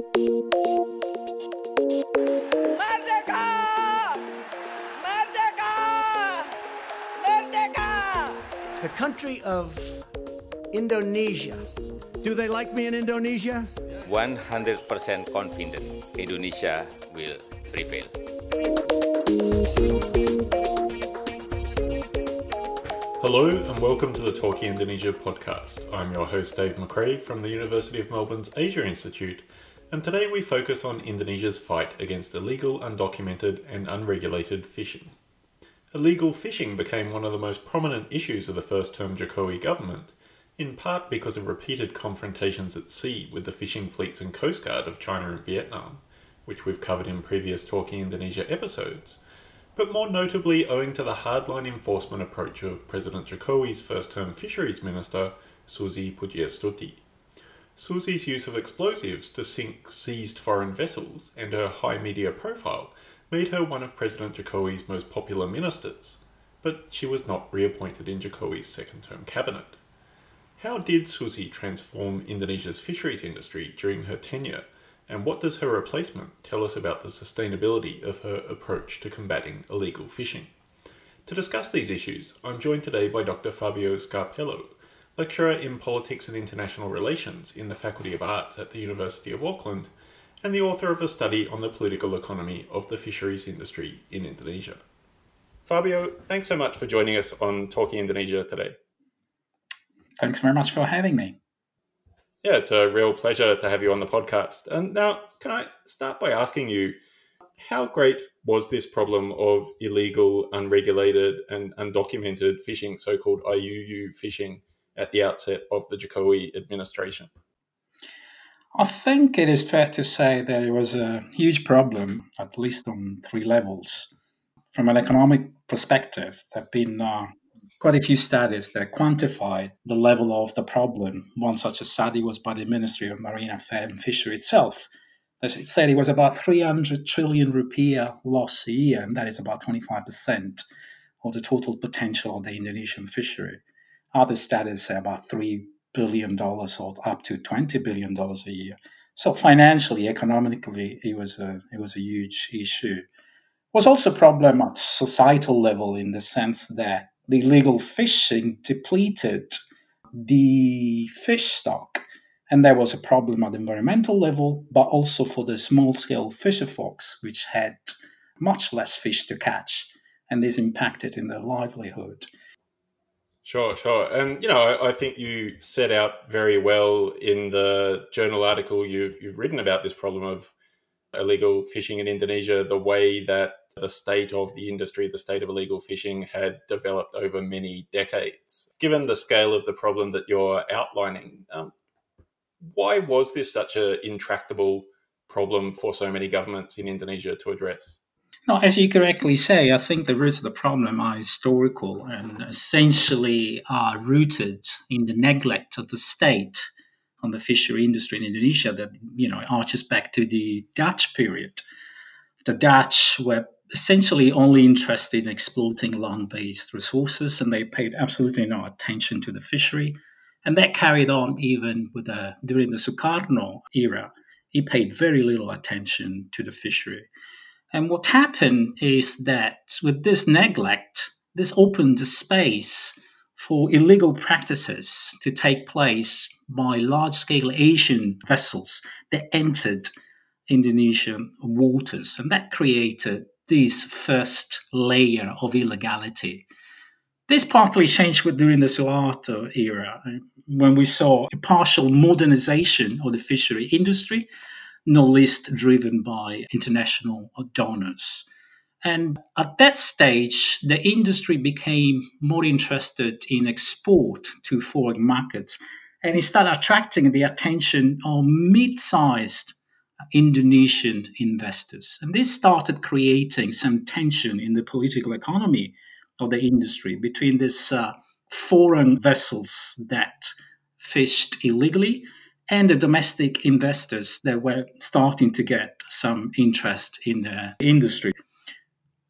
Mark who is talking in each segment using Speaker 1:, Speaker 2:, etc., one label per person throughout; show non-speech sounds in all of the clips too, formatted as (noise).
Speaker 1: Merdeka! Merdeka! Merdeka!
Speaker 2: The country of Indonesia. Do they like me in Indonesia?
Speaker 3: 100% confident Indonesia will prevail.
Speaker 4: Hello and welcome to the Talking Indonesia podcast. I'm your host Dave McRae from the University of Melbourne's Asia Institute, and today we focus on Indonesia's fight against illegal, undocumented, and unregulated fishing. Illegal fishing became one of the most prominent issues of the first term Jokowi government, in part because of repeated confrontations at sea with the fishing fleets and coast guard of China and Vietnam, which we've covered in previous Talking Indonesia episodes but more notably owing to the hardline enforcement approach of President Jokowi's first term fisheries minister, Susi Pujiastuti. Susi's use of explosives to sink seized foreign vessels and her high media profile made her one of President Jokowi's most popular ministers, but she was not reappointed in Jokowi's second term cabinet. How did Susi transform Indonesia's fisheries industry during her tenure? And what does her replacement tell us about the sustainability of her approach to combating illegal fishing? To discuss these issues, I'm joined today by Dr. Fabio Scarpello, lecturer in politics and international relations in the Faculty of Arts at the University of Auckland, and the author of a study on the political economy of the fisheries industry in Indonesia. Fabio, thanks so much for joining us on Talking Indonesia today.
Speaker 5: Thanks very much for having me.
Speaker 4: Yeah, it's a real pleasure to have you on the podcast. And now, can I start by asking you, how great was this problem of illegal, unregulated, and undocumented fishing, so called IUU fishing, at the outset of the Jokowi administration?
Speaker 5: I think it is fair to say that it was a huge problem, at least on three levels. From an economic perspective, there have been uh, quite a few studies that quantified the level of the problem. One such a study was by the Ministry of Marine Affairs and Fishery itself. It said it was about 300 trillion rupiah loss a year, and that is about 25% of the total potential of the Indonesian fishery. Other studies say about $3 billion or up to $20 billion a year. So financially, economically, it was a, it was a huge issue. It was also a problem at societal level in the sense that the illegal fishing depleted the fish stock. And there was a problem at the environmental level, but also for the small scale fisher folks, which had much less fish to catch. And this impacted in their livelihood.
Speaker 4: Sure, sure. And, you know, I, I, think you set out very well in the journal article you've, you've written about this problem of illegal fishing in Indonesia, the way that the state of the industry, the state of illegal fishing had developed over many decades. Given the scale of the problem that you're outlining, um, why was this such an intractable problem for so many governments in Indonesia to address?
Speaker 5: No, as you correctly say, I think the roots of the problem are historical and essentially are rooted in the neglect of the state on the fishery industry in Indonesia that you know arches back to the Dutch period. The Dutch were essentially only interested in exploiting land-based resources, and they paid absolutely no attention to the fishery. And that carried on even with the, during the Sukarno era. He paid very little attention to the fishery. And what happened is that with this neglect, this opened a space for illegal practices to take place by large scale Asian vessels that entered Indonesian waters. And that created this first layer of illegality. This partly changed during the Suharto era, eh, when we saw a partial modernization of the fishery industry, no least driven by international donors. And at that stage, the industry became more interested in export to foreign markets and it started attracting the attention of mid sized Indonesian investors. And this started creating some tension in the political economy of the industry between these uh, foreign vessels that fished illegally and the domestic investors that were starting to get some interest in the industry.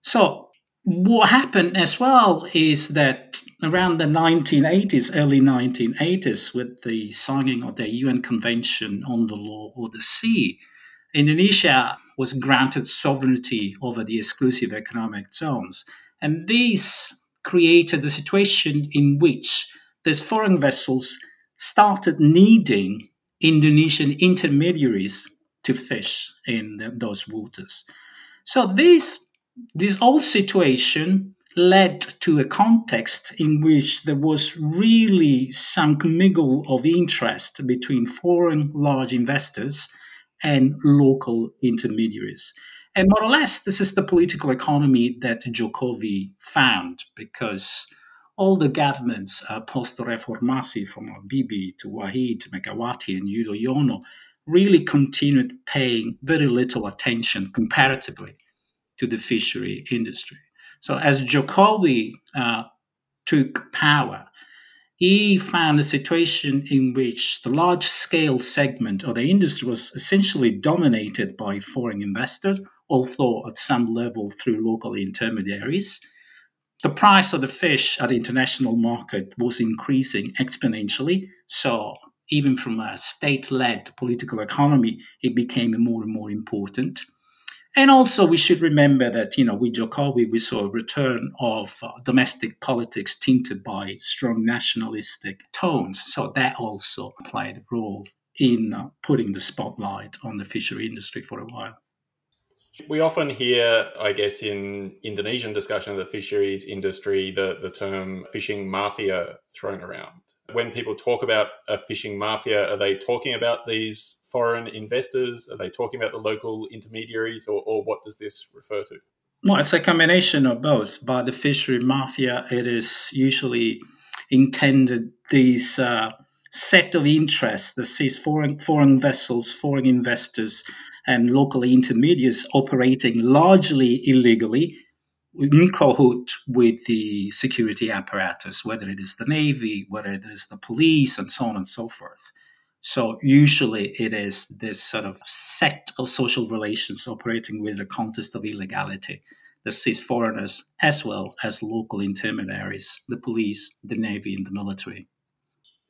Speaker 5: So, what happened as well is that around the 1980s, early 1980s, with the signing of the UN Convention on the Law of the Sea, Indonesia was granted sovereignty over the exclusive economic zones. And these created a situation in which these foreign vessels started needing Indonesian intermediaries to fish in those waters. So this this whole situation led to a context in which there was really some commingle of interest between foreign large investors and local intermediaries. And more or less, this is the political economy that Jokowi found because all the governments uh, post reformasi from Habibie to Wahid, Megawati, and Yudhoyono really continued paying very little attention comparatively to the fishery industry. So as Jokowi uh, took power, he found a situation in which the large scale segment of the industry was essentially dominated by foreign investors, although at some level through local intermediaries. The price of the fish at the international market was increasing exponentially. So, even from a state led political economy, it became more and more important. And also, we should remember that, you know, with Jokowi, we saw a return of uh, domestic politics tinted by strong nationalistic tones. So that also played a role in uh, putting the spotlight on the fishery industry for a while.
Speaker 4: We often hear, I guess, in Indonesian discussion of the fisheries industry, the, the term fishing mafia thrown around. When people talk about a fishing mafia, are they talking about these foreign investors? Are they talking about the local intermediaries, or, or what does this refer to?
Speaker 5: Well, it's a combination of both. By the fishery mafia, it is usually intended these uh, set of interests that sees foreign foreign vessels, foreign investors, and local intermediaries operating largely illegally in cahoot with the security apparatus, whether it is the navy, whether it is the police, and so on and so forth. So usually it is this sort of set of social relations operating within a context of illegality that sees foreigners as well as local intermediaries, the police, the navy, and the military.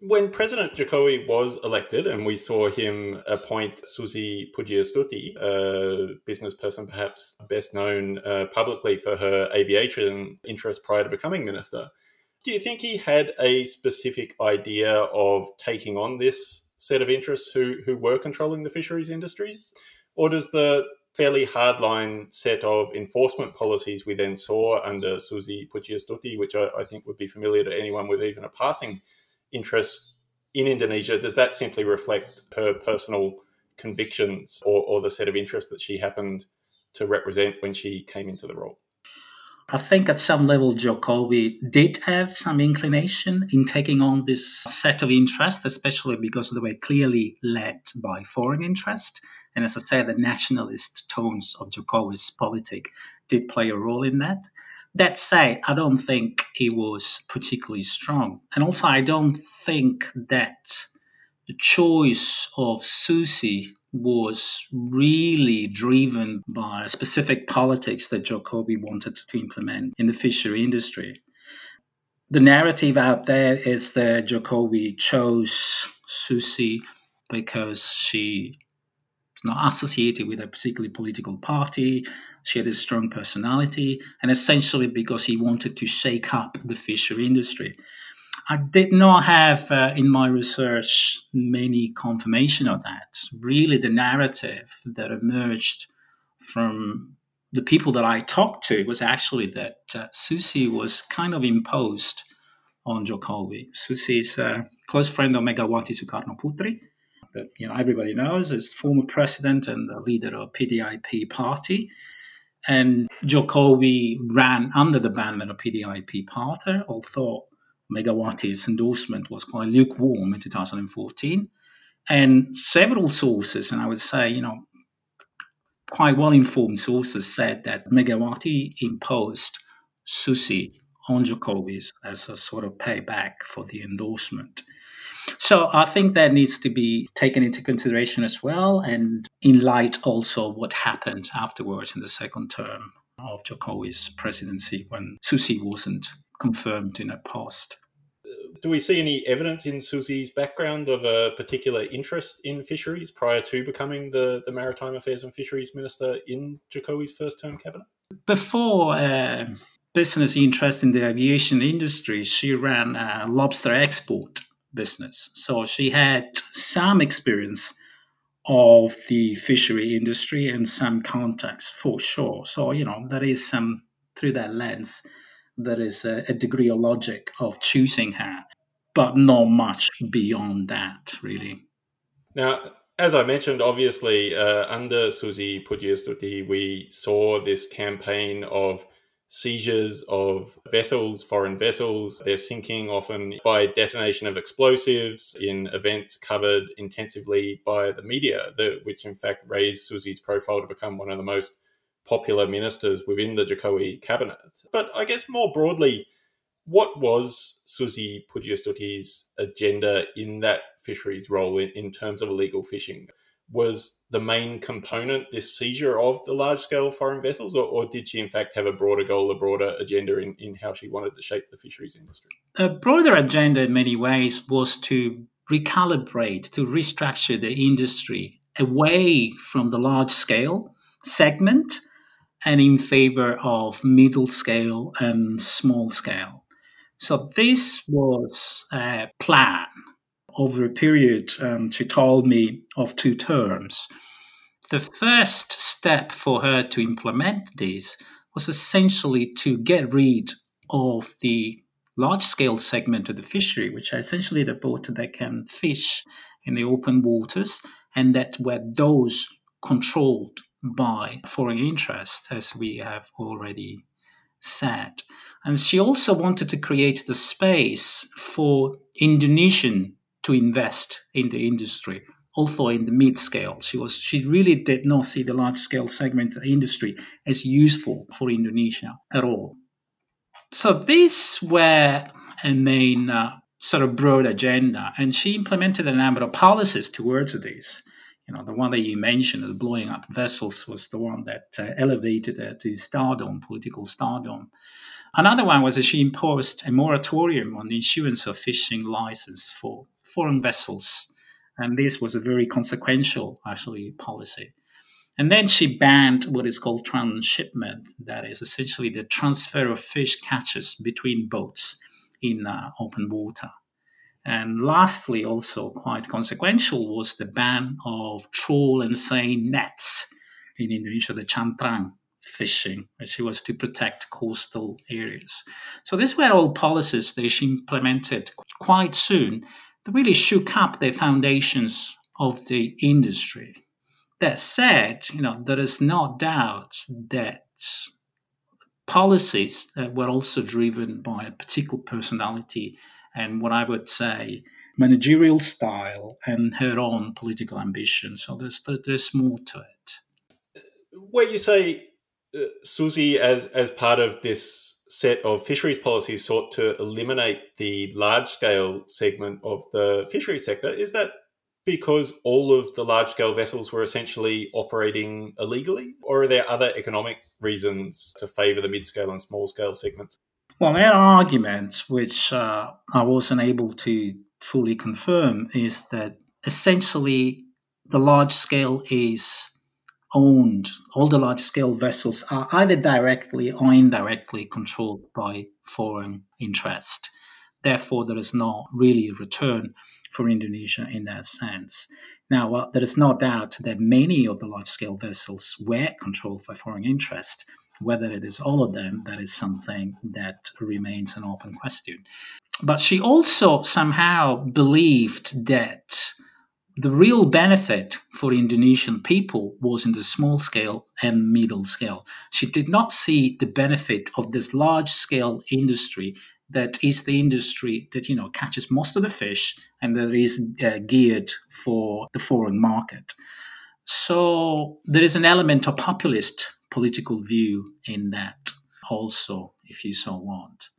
Speaker 4: When President Jokowi was elected, and we saw him appoint Susi Pujiastuti, a business person perhaps best known uh, publicly for her aviation interests prior to becoming minister, do you think he had a specific idea of taking on this set of interests who, who were controlling the fisheries industries? Or does the fairly hardline set of enforcement policies we then saw under Susi Pujiastuti, which I, I, think would be familiar to anyone with even a passing interest in Indonesia, does that simply reflect her personal convictions or, or the set of interests that she happened to represent when she came into the role?
Speaker 5: I think at some level, Jokowi did have some inclination in taking on this set of interests, especially because they were clearly led by foreign interest. And as I said, the nationalist tones of Jokowi's politic did play a role in that. That said, I don't think he was particularly strong. And also, I don't think that the choice of Susi was really driven by specific politics that Jokowi wanted to implement in the fishery industry. The narrative out there is that Jokowi chose Susi because she is not associated with a particular political party. She had a strong personality, and essentially because he wanted to shake up the fishery industry. I did not have uh, in my research many confirmation of that. Really, the narrative that emerged from the people that I talked to was actually that uh, Susi was kind of imposed on Jokowi. Susi is a close friend of Megawati Sukarnoputri, that you know everybody knows is former president and the leader of PDIP party. And Jokowi ran under the banner of PDIP party, although Megawati's endorsement was quite lukewarm in 2014. And several sources, and I would say, you know, quite well informed sources said that Megawati imposed Susi on Jokowi as a sort of payback for the endorsement. So I think that needs to be taken into consideration as well, and in light also of what happened afterwards in the second term of Jokowi's presidency when Susi wasn't confirmed in the post.
Speaker 4: Do we see any evidence in Susi's background of a particular interest in fisheries prior to becoming the, the Maritime Affairs and Fisheries Minister in Jokowi's first term cabinet?
Speaker 5: Before uh, business interest in the aviation industry, she ran a lobster export business. So she had some experience of the fishery industry and some contacts for sure. So, you know, there is some, through that lens, there is a, a degree of logic of choosing her, but not much beyond that, really.
Speaker 4: Now, as I mentioned, obviously, uh, under Susi Pujiastuti, we saw this campaign of seizures of vessels, foreign vessels. They're sinking often by detonation of explosives in events covered intensively by the media, which in fact raised Susi's profile to become one of the most popular ministers within the Jokowi cabinet. But I guess more broadly, what was Susi Pujiastuti's agenda in that fisheries role in, in terms of illegal fishing? Was the main component this seizure of the large scale foreign vessels, or, or, did she in fact have a broader goal, a broader agenda in, in how she wanted to shape the fisheries industry?
Speaker 5: A broader agenda in many ways was to recalibrate, to restructure the industry away from the large scale segment and in favor of middle scale and small scale. So this was a plan over a period, um, she told me, of two terms. The first step for her to implement this was essentially to get rid of the large scale segment of the fishery, which are essentially the boats that can fish in the open waters and that were those controlled by foreign interest, as we have already said. And she also wanted to create the space for Indonesian to invest in the industry, although in the mid scale. She was she really did not see the large scale segment industry as useful for Indonesia at all. So these were a main uh, sort of broad agenda, and she implemented a number of policies towards this. You know, the one that you mentioned, the blowing up vessels, was the one that uh, elevated her to stardom, political stardom. Another one was that she imposed a moratorium on the issuance of fishing license for foreign vessels. And this was a very consequential, actually, policy. And then she banned what is called transshipment, that is essentially the transfer of fish catches between boats in uh, open water. And lastly, also quite consequential, was the ban of trawl and seine nets in Indonesia, the cantrang fishing, which was to protect coastal areas. So these were all policies that she implemented quite soon that really shook up the foundations of the industry. That said, you know, there is no doubt that policies that were also driven by a particular personality and what I would say managerial style and her own political ambition. So there's there's more to it.
Speaker 4: Where you say uh, Susi, as as part of this set of fisheries policies sought to eliminate the large scale segment of the fisheries sector. Is that because all of the large scale vessels were essentially operating illegally, or are there other economic reasons to favour the mid scale and small scale segments?
Speaker 5: Well, their argument, which uh, I wasn't able to fully confirm, is that essentially the large scale is owned, all the large scale vessels are either directly or indirectly controlled by foreign interest. Therefore, there is not really a return for Indonesia in that sense. Now, well, there is no doubt that many of the large scale vessels were controlled by foreign interest. Whether it is all of them, that is something that remains an open question. But she also somehow believed that the real benefit for Indonesian people was in the small scale and middle scale. She did not see the benefit of this large scale industry that is the industry that you know catches most of the fish and that is uh, geared for the foreign market. So there is an element of populist political view in that also, if you so want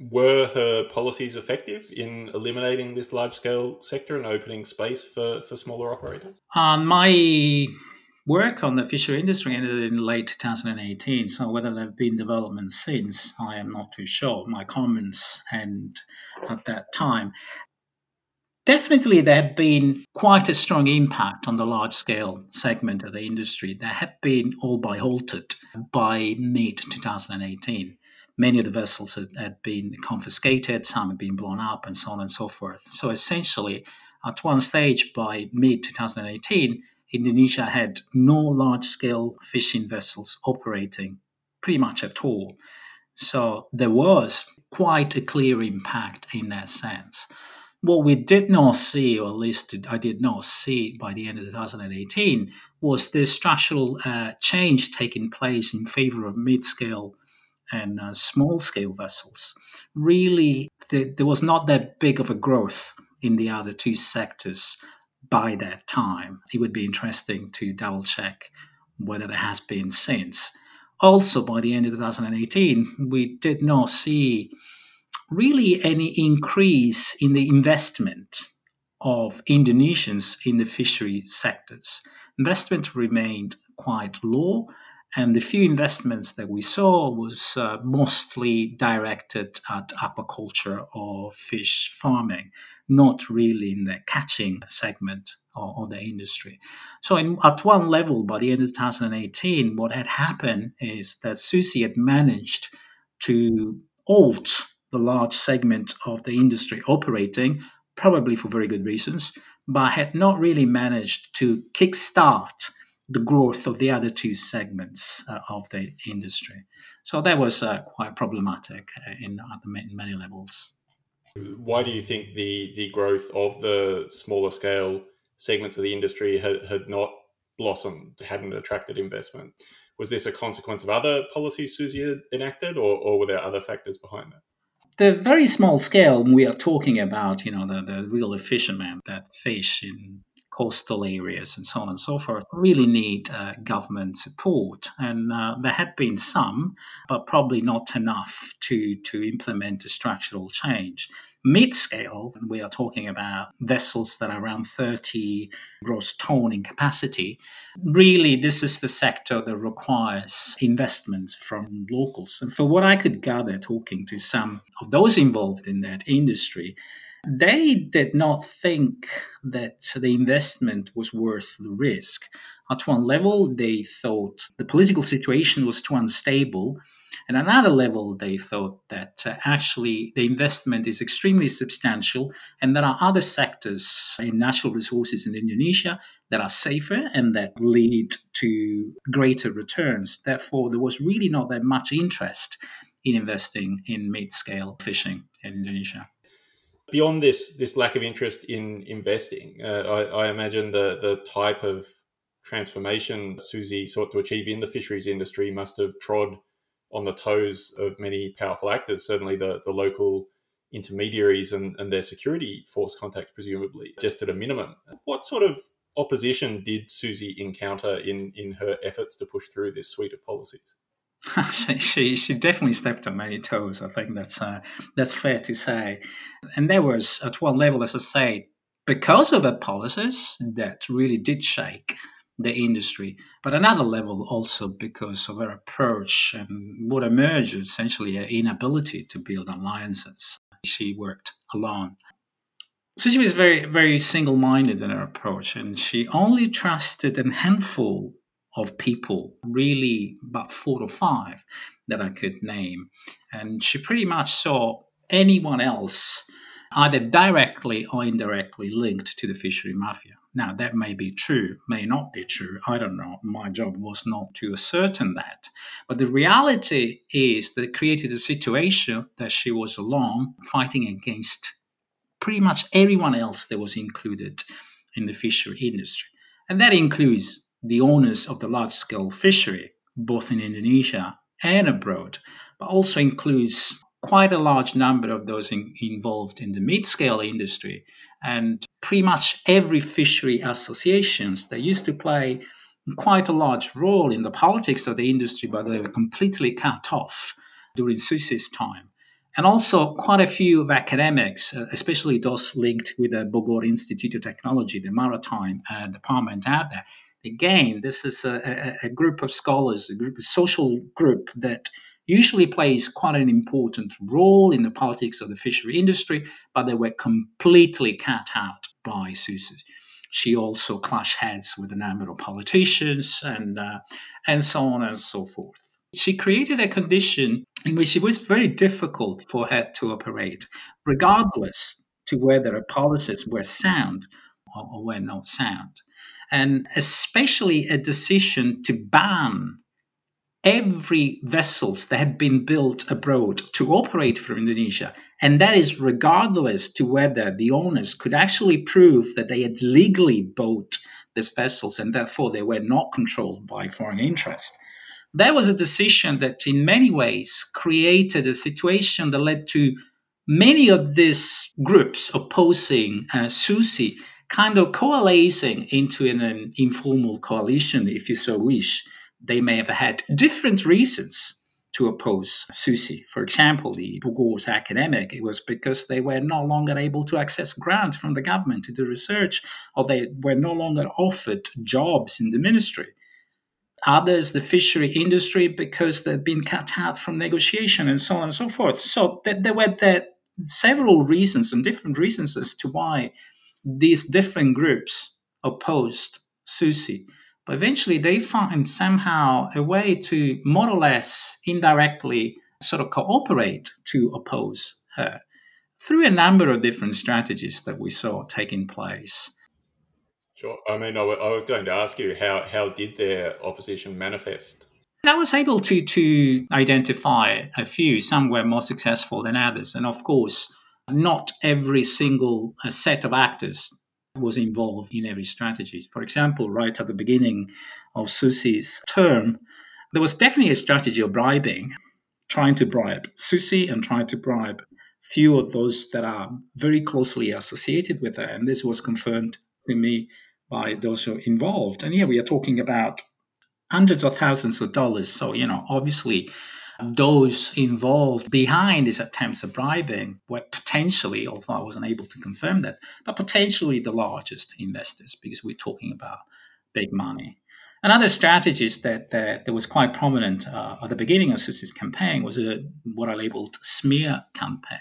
Speaker 4: were her policies effective in eliminating this large scale sector and opening space for, for smaller operators?
Speaker 5: Uh, my work on the fishery industry ended in late 2018. So whether there have been developments since, I am not too sure. My comments and at that time. Definitely, there had been quite a strong impact on the large scale segment of the industry. There had been all by halted by mid 2018. Many of the vessels had, had been confiscated, some had been blown up, and so on and so forth. So essentially, at one stage by mid 2018, Indonesia had no large scale fishing vessels operating pretty much at all. So there was quite a clear impact in that sense. What we did not see, or at least I did not see by the end of 2018, was this structural uh, change taking place in favor of mid scale and uh, small scale vessels. Really, the, there was not that big of a growth in the other two sectors by that time. It would be interesting to double check whether there has been since. Also, by the end of 2018, we did not see really any increase in the investment of Indonesians in the fishery sectors. Investment remained quite low, and the few investments that we saw was uh, mostly directed at aquaculture or fish farming, not really in the catching segment of, the industry. So, in, at one level, by the end of 2018, what had happened is that SUSI had managed to halt the large segment of the industry operating, probably for very good reasons, but had not really managed to kickstart the growth of the other two segments uh, of the industry. So that was uh, quite problematic uh, in, in many levels.
Speaker 4: Why do you think the, the growth of the smaller scale segments of the industry had, had not blossomed, hadn't attracted investment? Was this a consequence of other policies SUSI had enacted, or, or were there other factors behind that?
Speaker 5: the very small scale we are talking about, you know, the, the real fishermen that fish in coastal areas and so on and so forth really need uh, government support. And uh, there had been some, but probably not enough to, to implement a structural change. Mid scale, we are talking about vessels that are around 30 gross ton in capacity. Really, this is the sector that requires investment from locals. And for what I could gather talking to some of those involved in that industry, they did not think that the investment was worth the risk. At one level, they thought the political situation was too unstable. And another level, they thought that uh, actually the investment is extremely substantial, and there are other sectors in natural resources in Indonesia that are safer and that lead to greater returns. Therefore, there was really not that much interest in investing in mid scale fishing in Indonesia
Speaker 4: beyond this this lack of interest in investing, uh, I, I, imagine the the type of transformation Susi sought to achieve in the fisheries industry must have trod on the toes of many powerful actors. Certainly, the the local intermediaries and, and their security force contacts, presumably, just at a minimum. What sort of opposition did Susi encounter in in her efforts to push through this suite of policies? (laughs)
Speaker 5: she she definitely stepped on many toes. I think that's uh, that's fair to say. And there was at one level, as I say, because of her policies that really did shake the industry, but another level also because of her approach and what emerged essentially her inability to build alliances. She worked alone. So she was very, very single minded in her approach, and she only trusted a handful of people, really about four or five that I could name. And she pretty much saw anyone else either directly or indirectly linked to the fishery mafia. Now, that may be true, may not be true. I don't know. My job was not to ascertain that. But the reality is that it created a situation that she was alone fighting against pretty much everyone else that was included in the fishery industry. And that includes the owners of the large scale fishery, both in Indonesia and abroad, but also includes quite a large number of those in, involved in the mid scale industry. And pretty much every fishery associations that used to play quite a large role in the politics of the industry, but they were completely cut off during SUSI's time. And also quite a few of academics, uh, especially those linked with the Bogor Institute of Technology, the maritime uh, department out there, Again, this is a, a, a group of scholars, a, group, a social group that usually plays quite an important role in the politics of the fishery industry, but they were completely cut out by Susi. She also clashed heads with a number of politicians and uh, and so on and so forth. She created a condition in which it was very difficult for her to operate, regardless to whether her policies were sound or, or were not sound and especially a decision to ban every vessels that had been built abroad to operate from Indonesia. And that is regardless to whether the owners could actually prove that they had legally bought these vessels and therefore they were not controlled by foreign interest. That was a decision that in many ways created a situation that led to many of these groups opposing uh, Susi kind of coalescing into an, an informal coalition, if you so wish. They may have had different reasons to oppose Susi. For example, the Bogor's academic, it was because they were no longer able to access grants from the government to do research, or they were no longer offered jobs in the ministry. Others, the fishery industry, because they'd been cut out from negotiation and so on and so forth. So there were there several reasons and different reasons as to why these different groups opposed Susi. But eventually they find somehow a way to more or less indirectly sort of cooperate to oppose her through a number of different strategies that we saw taking place.
Speaker 4: Sure. I mean, I, w- I was going to ask you how, how did their opposition manifest?
Speaker 5: And I was able to to identify a few. Some were more successful than others, and of course, not every single uh, set of actors was involved in every strategy. For example, right at the beginning of Susi's term, there was definitely a strategy of bribing, trying to bribe Susi and trying to bribe few of those that are very closely associated with her. And this was confirmed to me by those who are involved. And here we are talking about hundreds of thousands of dollars. So, you know, obviously those involved behind these attempts of bribing were potentially, although I wasn't able to confirm that, but potentially the largest investors because we're talking about big money. Another strategy that, that, that was quite prominent uh, at the beginning of Susi's campaign was a, what I labeled smear campaign.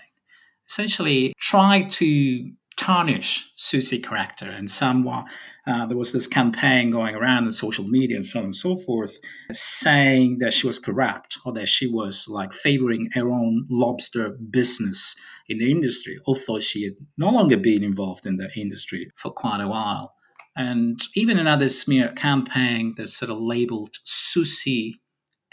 Speaker 5: Essentially, try to tarnish Susi character and somewhat uh, there was this campaign going around in social media and so on and so forth, saying that she was corrupt or that she was like favoring her own lobster business in the industry, although she had no longer been involved in the industry for quite a while. And even another smear campaign that sort of labeled Susi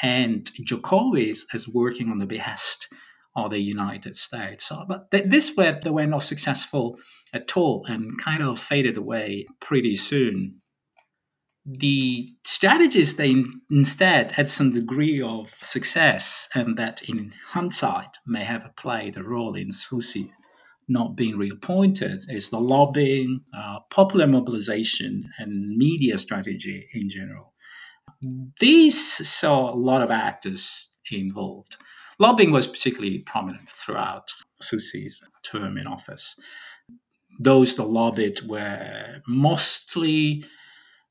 Speaker 5: and Jokowi as working on the behest of the United States. But th- this way, they were not successful at all and kind of faded away pretty soon. The strategies they instead had some degree of success and that in hindsight may have played a role in Susi not being reappointed is the lobbying, uh, popular mobilization, and media strategy in general. These saw a lot of actors involved. Lobbying was particularly prominent throughout Susi's term in office those that lobbied were mostly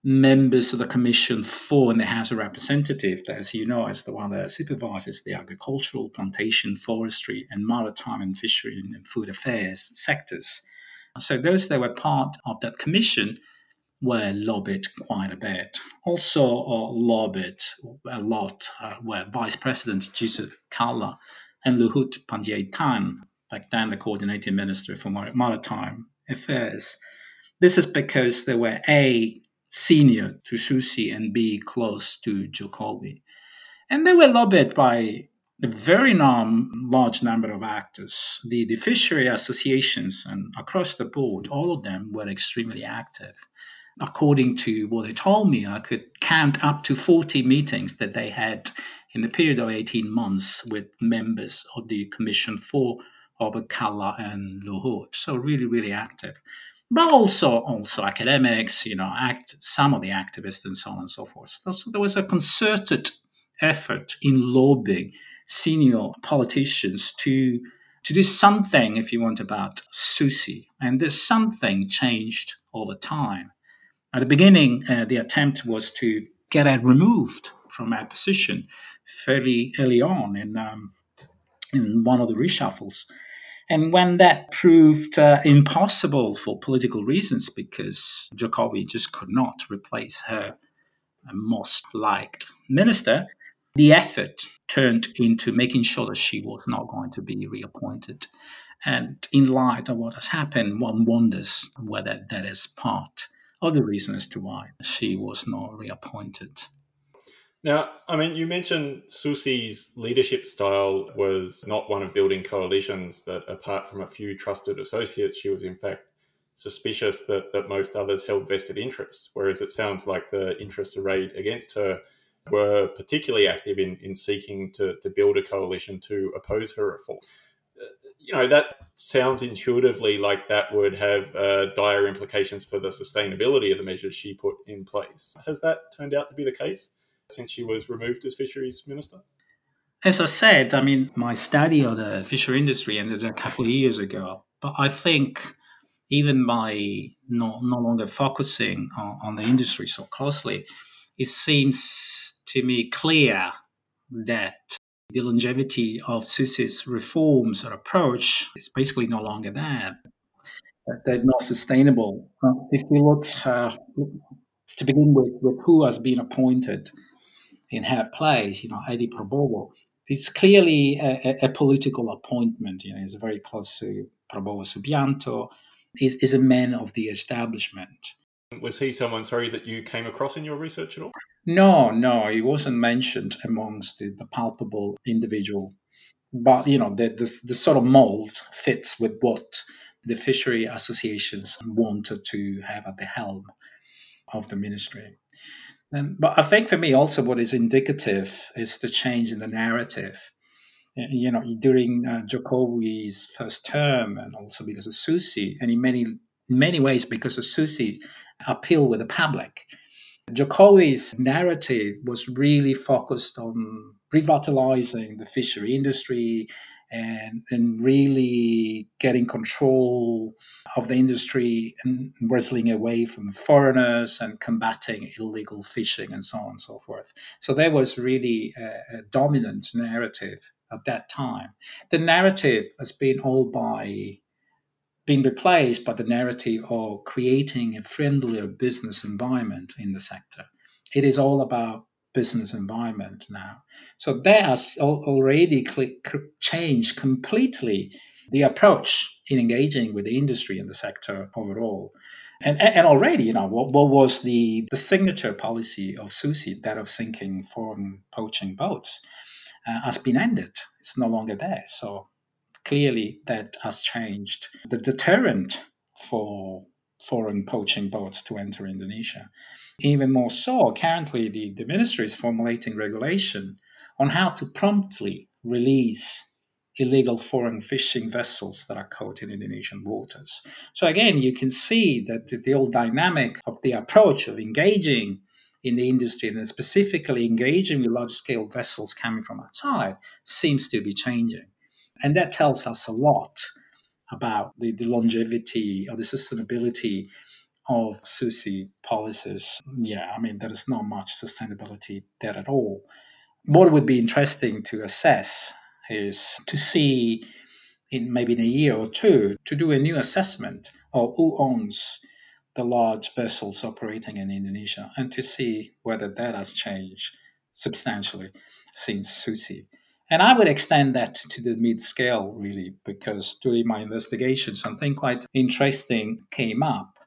Speaker 5: members of the Commission for in the House of Representatives, as you know, is the one that supervises the agricultural, plantation, forestry, and maritime and fishery and food affairs sectors. So those that were part of that commission were lobbied quite a bit. Also uh, lobbied a lot uh, were Vice President Jusuf Kalla and Luhut Panjaitan, back then the coordinating minister for maritime affairs. This is because they were A, senior to Susi, and B, close to Jokowi. And they were lobbied by a very large number of actors. The, the fishery associations and across the board, all of them were extremely active. According to what they told me, I could count up to 40 meetings that they had in the period of 18 months with members of the Commission for Robert Kalla and Luhut. So really, really active. But also, also academics, you know, act some of the activists and so on and so forth. So there was a concerted effort in lobbying senior politicians to to do something, if you want, about Susi. And this something changed over time. At the beginning, uh, the attempt was to get her removed from her position fairly early on in, um, in one of the reshuffles. And when that proved uh, impossible for political reasons, because Jokowi just could not replace her most liked minister, the effort turned into making sure that she was not going to be reappointed. And in light of what has happened, one wonders whether that is part of the reason as to why she was not reappointed.
Speaker 4: Now, I mean, you mentioned Susi's leadership style was not one of building coalitions, that apart from a few trusted associates, she was in fact suspicious that, that most others held vested interests. Whereas it sounds like the interests arrayed against her were particularly active in, in seeking to, to build a coalition to oppose her reform. You know, that sounds intuitively like that would have uh, dire implications for the sustainability of the measures she put in place. Has that turned out to be the case? since she was removed as fisheries minister?
Speaker 5: As I said, I mean, my study of the fishery industry ended a couple of years ago, but I think even by no, no longer focusing on, on the industry so closely, it seems to me clear that the longevity of Susi's reforms or approach is basically no longer there. They're not sustainable. Uh, if we look uh, to begin with, with who has been appointed in her place, you know, Edhy Prabowo, it's clearly a, a, political appointment. You know, he's very close to Prabowo Subianto. He's, is a man of the establishment.
Speaker 4: Was he someone, sorry, that you came across in your research at all?
Speaker 5: No, no, he wasn't mentioned amongst the, the palpable individual. But you know, the, the the sort of mold fits with what the fishery associations wanted to have at the helm of the ministry. Um, but I think for me, also, what is indicative is the change in the narrative. You know, during uh, Jokowi's first term, and also because of Susi, and in many many ways because of Susi's appeal with the public, Jokowi's narrative was really focused on revitalizing the fishery industry, and, and really getting control of the industry and wrestling away from foreigners and combating illegal fishing and so on and so forth. So there was really a, a dominant narrative at that time. The narrative has been all by being replaced by the narrative of creating a friendlier business environment in the sector. It is all about business environment now. So that has already changed completely the approach in engaging with the industry and the sector overall. And, and already, you know, what, what was the, the signature policy of Susi, that of sinking foreign poaching boats, uh, has been ended. It's no longer there. So clearly that has changed. The deterrent for foreign poaching boats to enter Indonesia. Even more so, currently the, the ministry is formulating regulation on how to promptly release illegal foreign fishing vessels that are caught in Indonesian waters. So again, you can see that the old dynamic of the approach of engaging in the industry and specifically engaging with large scale vessels coming from outside seems to be changing. And that tells us a lot about the, the longevity or the sustainability of Susi policies. Yeah, I mean, there is not much sustainability there at all. What would be interesting to assess is to see in maybe in a year or two to do a new assessment of who owns the large vessels operating in Indonesia and to see whether that has changed substantially since Susi. And I would extend that to the mid scale, really, because during my investigation, something quite interesting came up.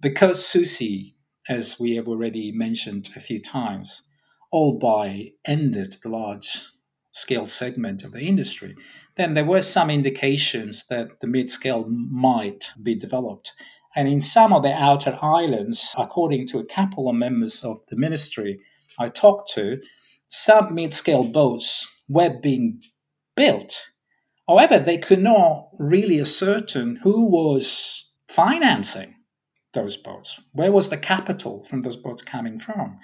Speaker 5: Because Susi, as we have already mentioned a few times, all by ended the large scale segment of the industry, then there were some indications that the mid scale might be developed. And in some of the outer islands, according to a couple of members of the ministry I talked to, some mid scale boats were being built. However, they could not really ascertain who was financing those boats. Where was the capital from those boats coming from?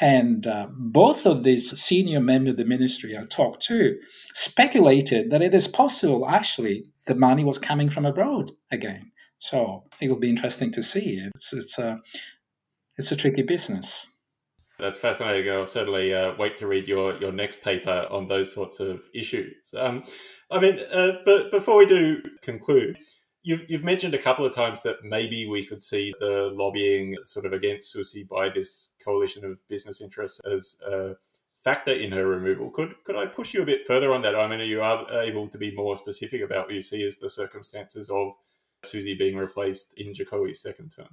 Speaker 5: And uh, both of these senior members of the ministry I talked to speculated that it is possible, actually, the money was coming from abroad again. So it'll be interesting to see. It's, it's a it's a tricky business.
Speaker 4: That's fascinating. I'll certainly uh, wait to read your, your next paper on those sorts of issues. Um, I mean, uh, but before we do conclude, you've, you've mentioned a couple of times that maybe we could see the lobbying sort of against Susi by this coalition of business interests as a factor in her removal. Could could I push you a bit further on that? I mean, are you able to be more specific about what you see as the circumstances of Susi being replaced in Jokowi's second term?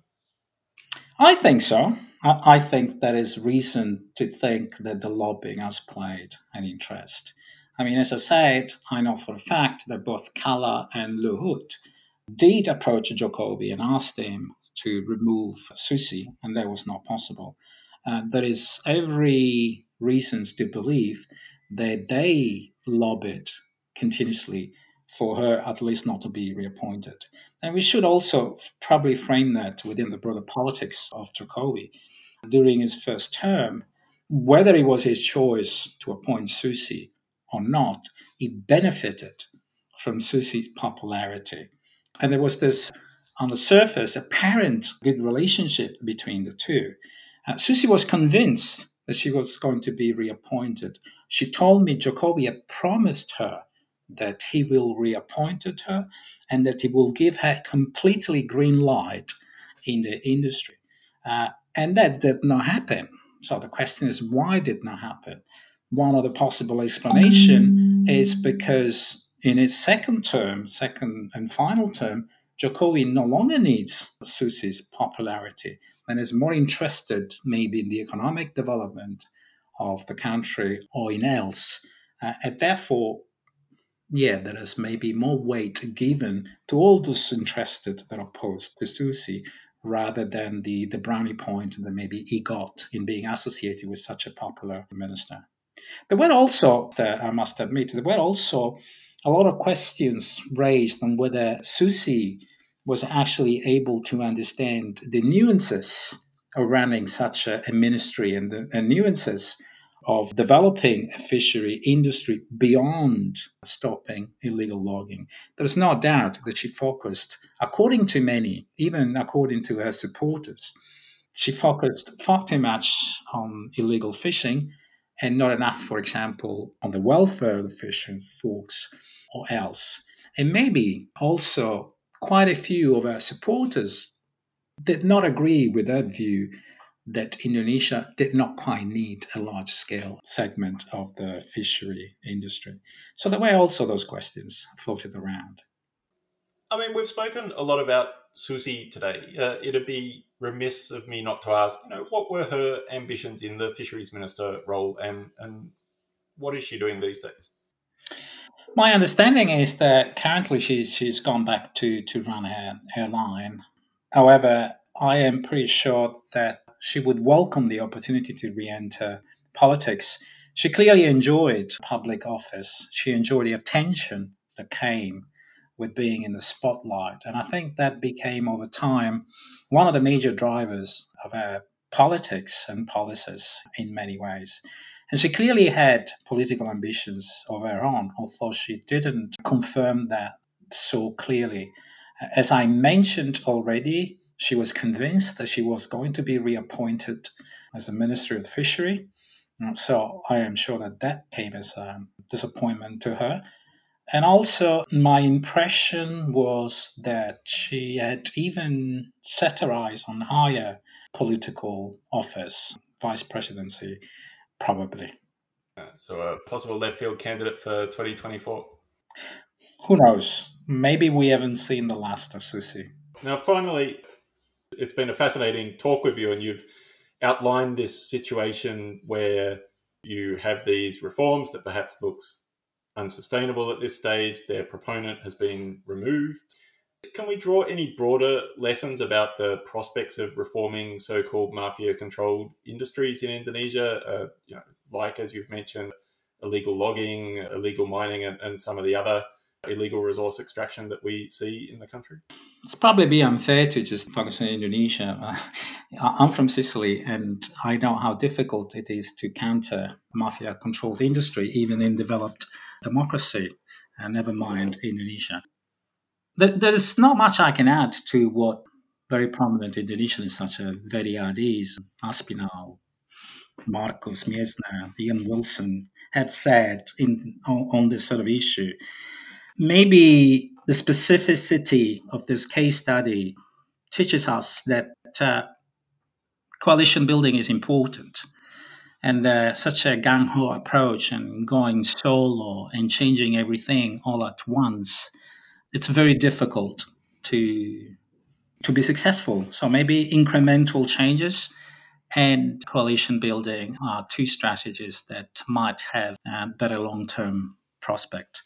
Speaker 5: I think so. I, think there is reason to think that the lobbying has played an interest. I mean, as I said, I know for a fact that both Kalla and Luhut did approach Jokowi and asked him to remove Susi, and that was not possible. Uh, there is every reasons to believe that they lobbied continuously for her at least not to be reappointed. And we should also probably frame that within the broader politics of Jokowi. During his first term, whether it was his choice to appoint Susi or not, he benefited from Susi's popularity. And there was this, on the surface, apparent good relationship between the two. Uh, Susi was convinced that she was going to be reappointed. She told me Jokowi had promised her that he will reappoint her and that he will give her completely green light in the industry. Uh, and that did not happen. So the question is, why did not happen? One of the possible explanation is because in his second term, second and final term, Jokowi no longer needs Susi's popularity and is more interested maybe in the economic development of the country or in else. Uh, and therefore, yeah, there is maybe more weight given to all those interested that opposed to Susi rather than the, the brownie point that maybe he got in being associated with such a popular minister. There were also, I must admit, there were also a lot of questions raised on whether Susi was actually able to understand the nuances of running such a, a ministry and the and nuances of developing a fishery industry beyond stopping illegal logging. There's no doubt that she focused, according to many, even according to her supporters, she focused far too much on illegal fishing and not enough, for example, on the welfare of the fishing folks or else. And maybe also quite a few of her supporters did not agree with that view that Indonesia did not quite need a large scale segment of the fishery industry. So there were also those questions floated around.
Speaker 4: I mean, we've spoken a lot about Susi today. Uh, it'd be remiss of me not to ask, you know, what were her ambitions in the fisheries minister role and, and what is she doing these days?
Speaker 5: My understanding is that currently she's, she's gone back to, to run her, her line. However, I am pretty sure that she would welcome the opportunity to re enter politics. She clearly enjoyed public office. She enjoyed the attention that came with being in the spotlight. And I think that became, over time, one of the major drivers of her politics and policies in many ways. And she clearly had political ambitions of her own, although she didn't confirm that so clearly. As I mentioned already, she was convinced that she was going to be reappointed as a Minister of Fishery. And so I am sure that that came as a disappointment to her. And also, my impression was that she had even set her eyes on higher political office, vice presidency, probably.
Speaker 4: So, a possible left field candidate for 2024?
Speaker 5: Who knows? Maybe we haven't seen the last of Susi.
Speaker 4: Now, finally, it's been a fascinating talk with you, and you've outlined this situation where you have these reforms that perhaps looks unsustainable at this stage. Their proponent has been removed. Can we draw any broader lessons about the prospects of reforming so-called mafia-controlled industries in Indonesia? Uh, you know, like as you've mentioned, illegal logging, illegal mining, and, and some of the other illegal resource extraction that we see in the country?
Speaker 5: It's probably be unfair to just focus on Indonesia. Uh, I'm from Sicily and I know how difficult it is to counter mafia controlled industry, even in developed democracy, and never mind Indonesia. There's not much I can add to what very prominent Indonesians such as Vedi Hadiz, Aspinall, Marcus Mietzner, Ian Wilson have said in on, on this sort of issue. Maybe the specificity of this case study teaches us that uh, coalition building is important. And uh, such a gung ho approach and going solo and changing everything all at once, it's very difficult to to be successful. So maybe incremental changes and coalition building are two strategies that might have a better long term prospect.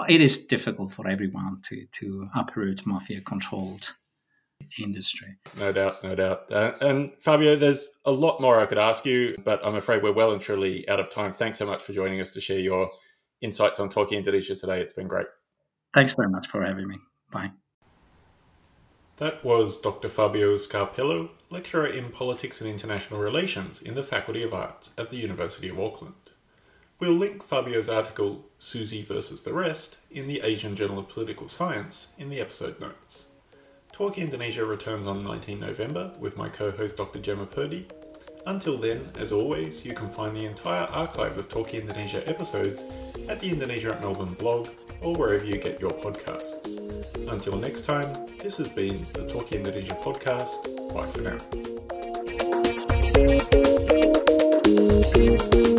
Speaker 5: But it is difficult for everyone to, to uproot mafia controlled industry.
Speaker 4: No doubt, no doubt. Uh, and Fabio, there's a lot more I could ask you, but I'm afraid we're well and truly out of time. Thanks so much for joining us to share your insights on Talking Indonesia today. It's been great.
Speaker 5: Thanks very much for having me. Bye.
Speaker 4: That was Dr. Fabio Scarpello, lecturer in Politics and International Relations in the Faculty of Arts at the University of Auckland. We'll link Fabio's article, Susi versus the Rest, in the Asian Journal of Political Science in the episode notes. Talk Indonesia returns on 19 November with my co host Dr. Jemma Purdey. Until then, as always, you can find the entire archive of Talk Indonesia episodes at the Indonesia at Melbourne blog or wherever you get your podcasts. Until next time, this has been the Talk Indonesia podcast. Bye for now.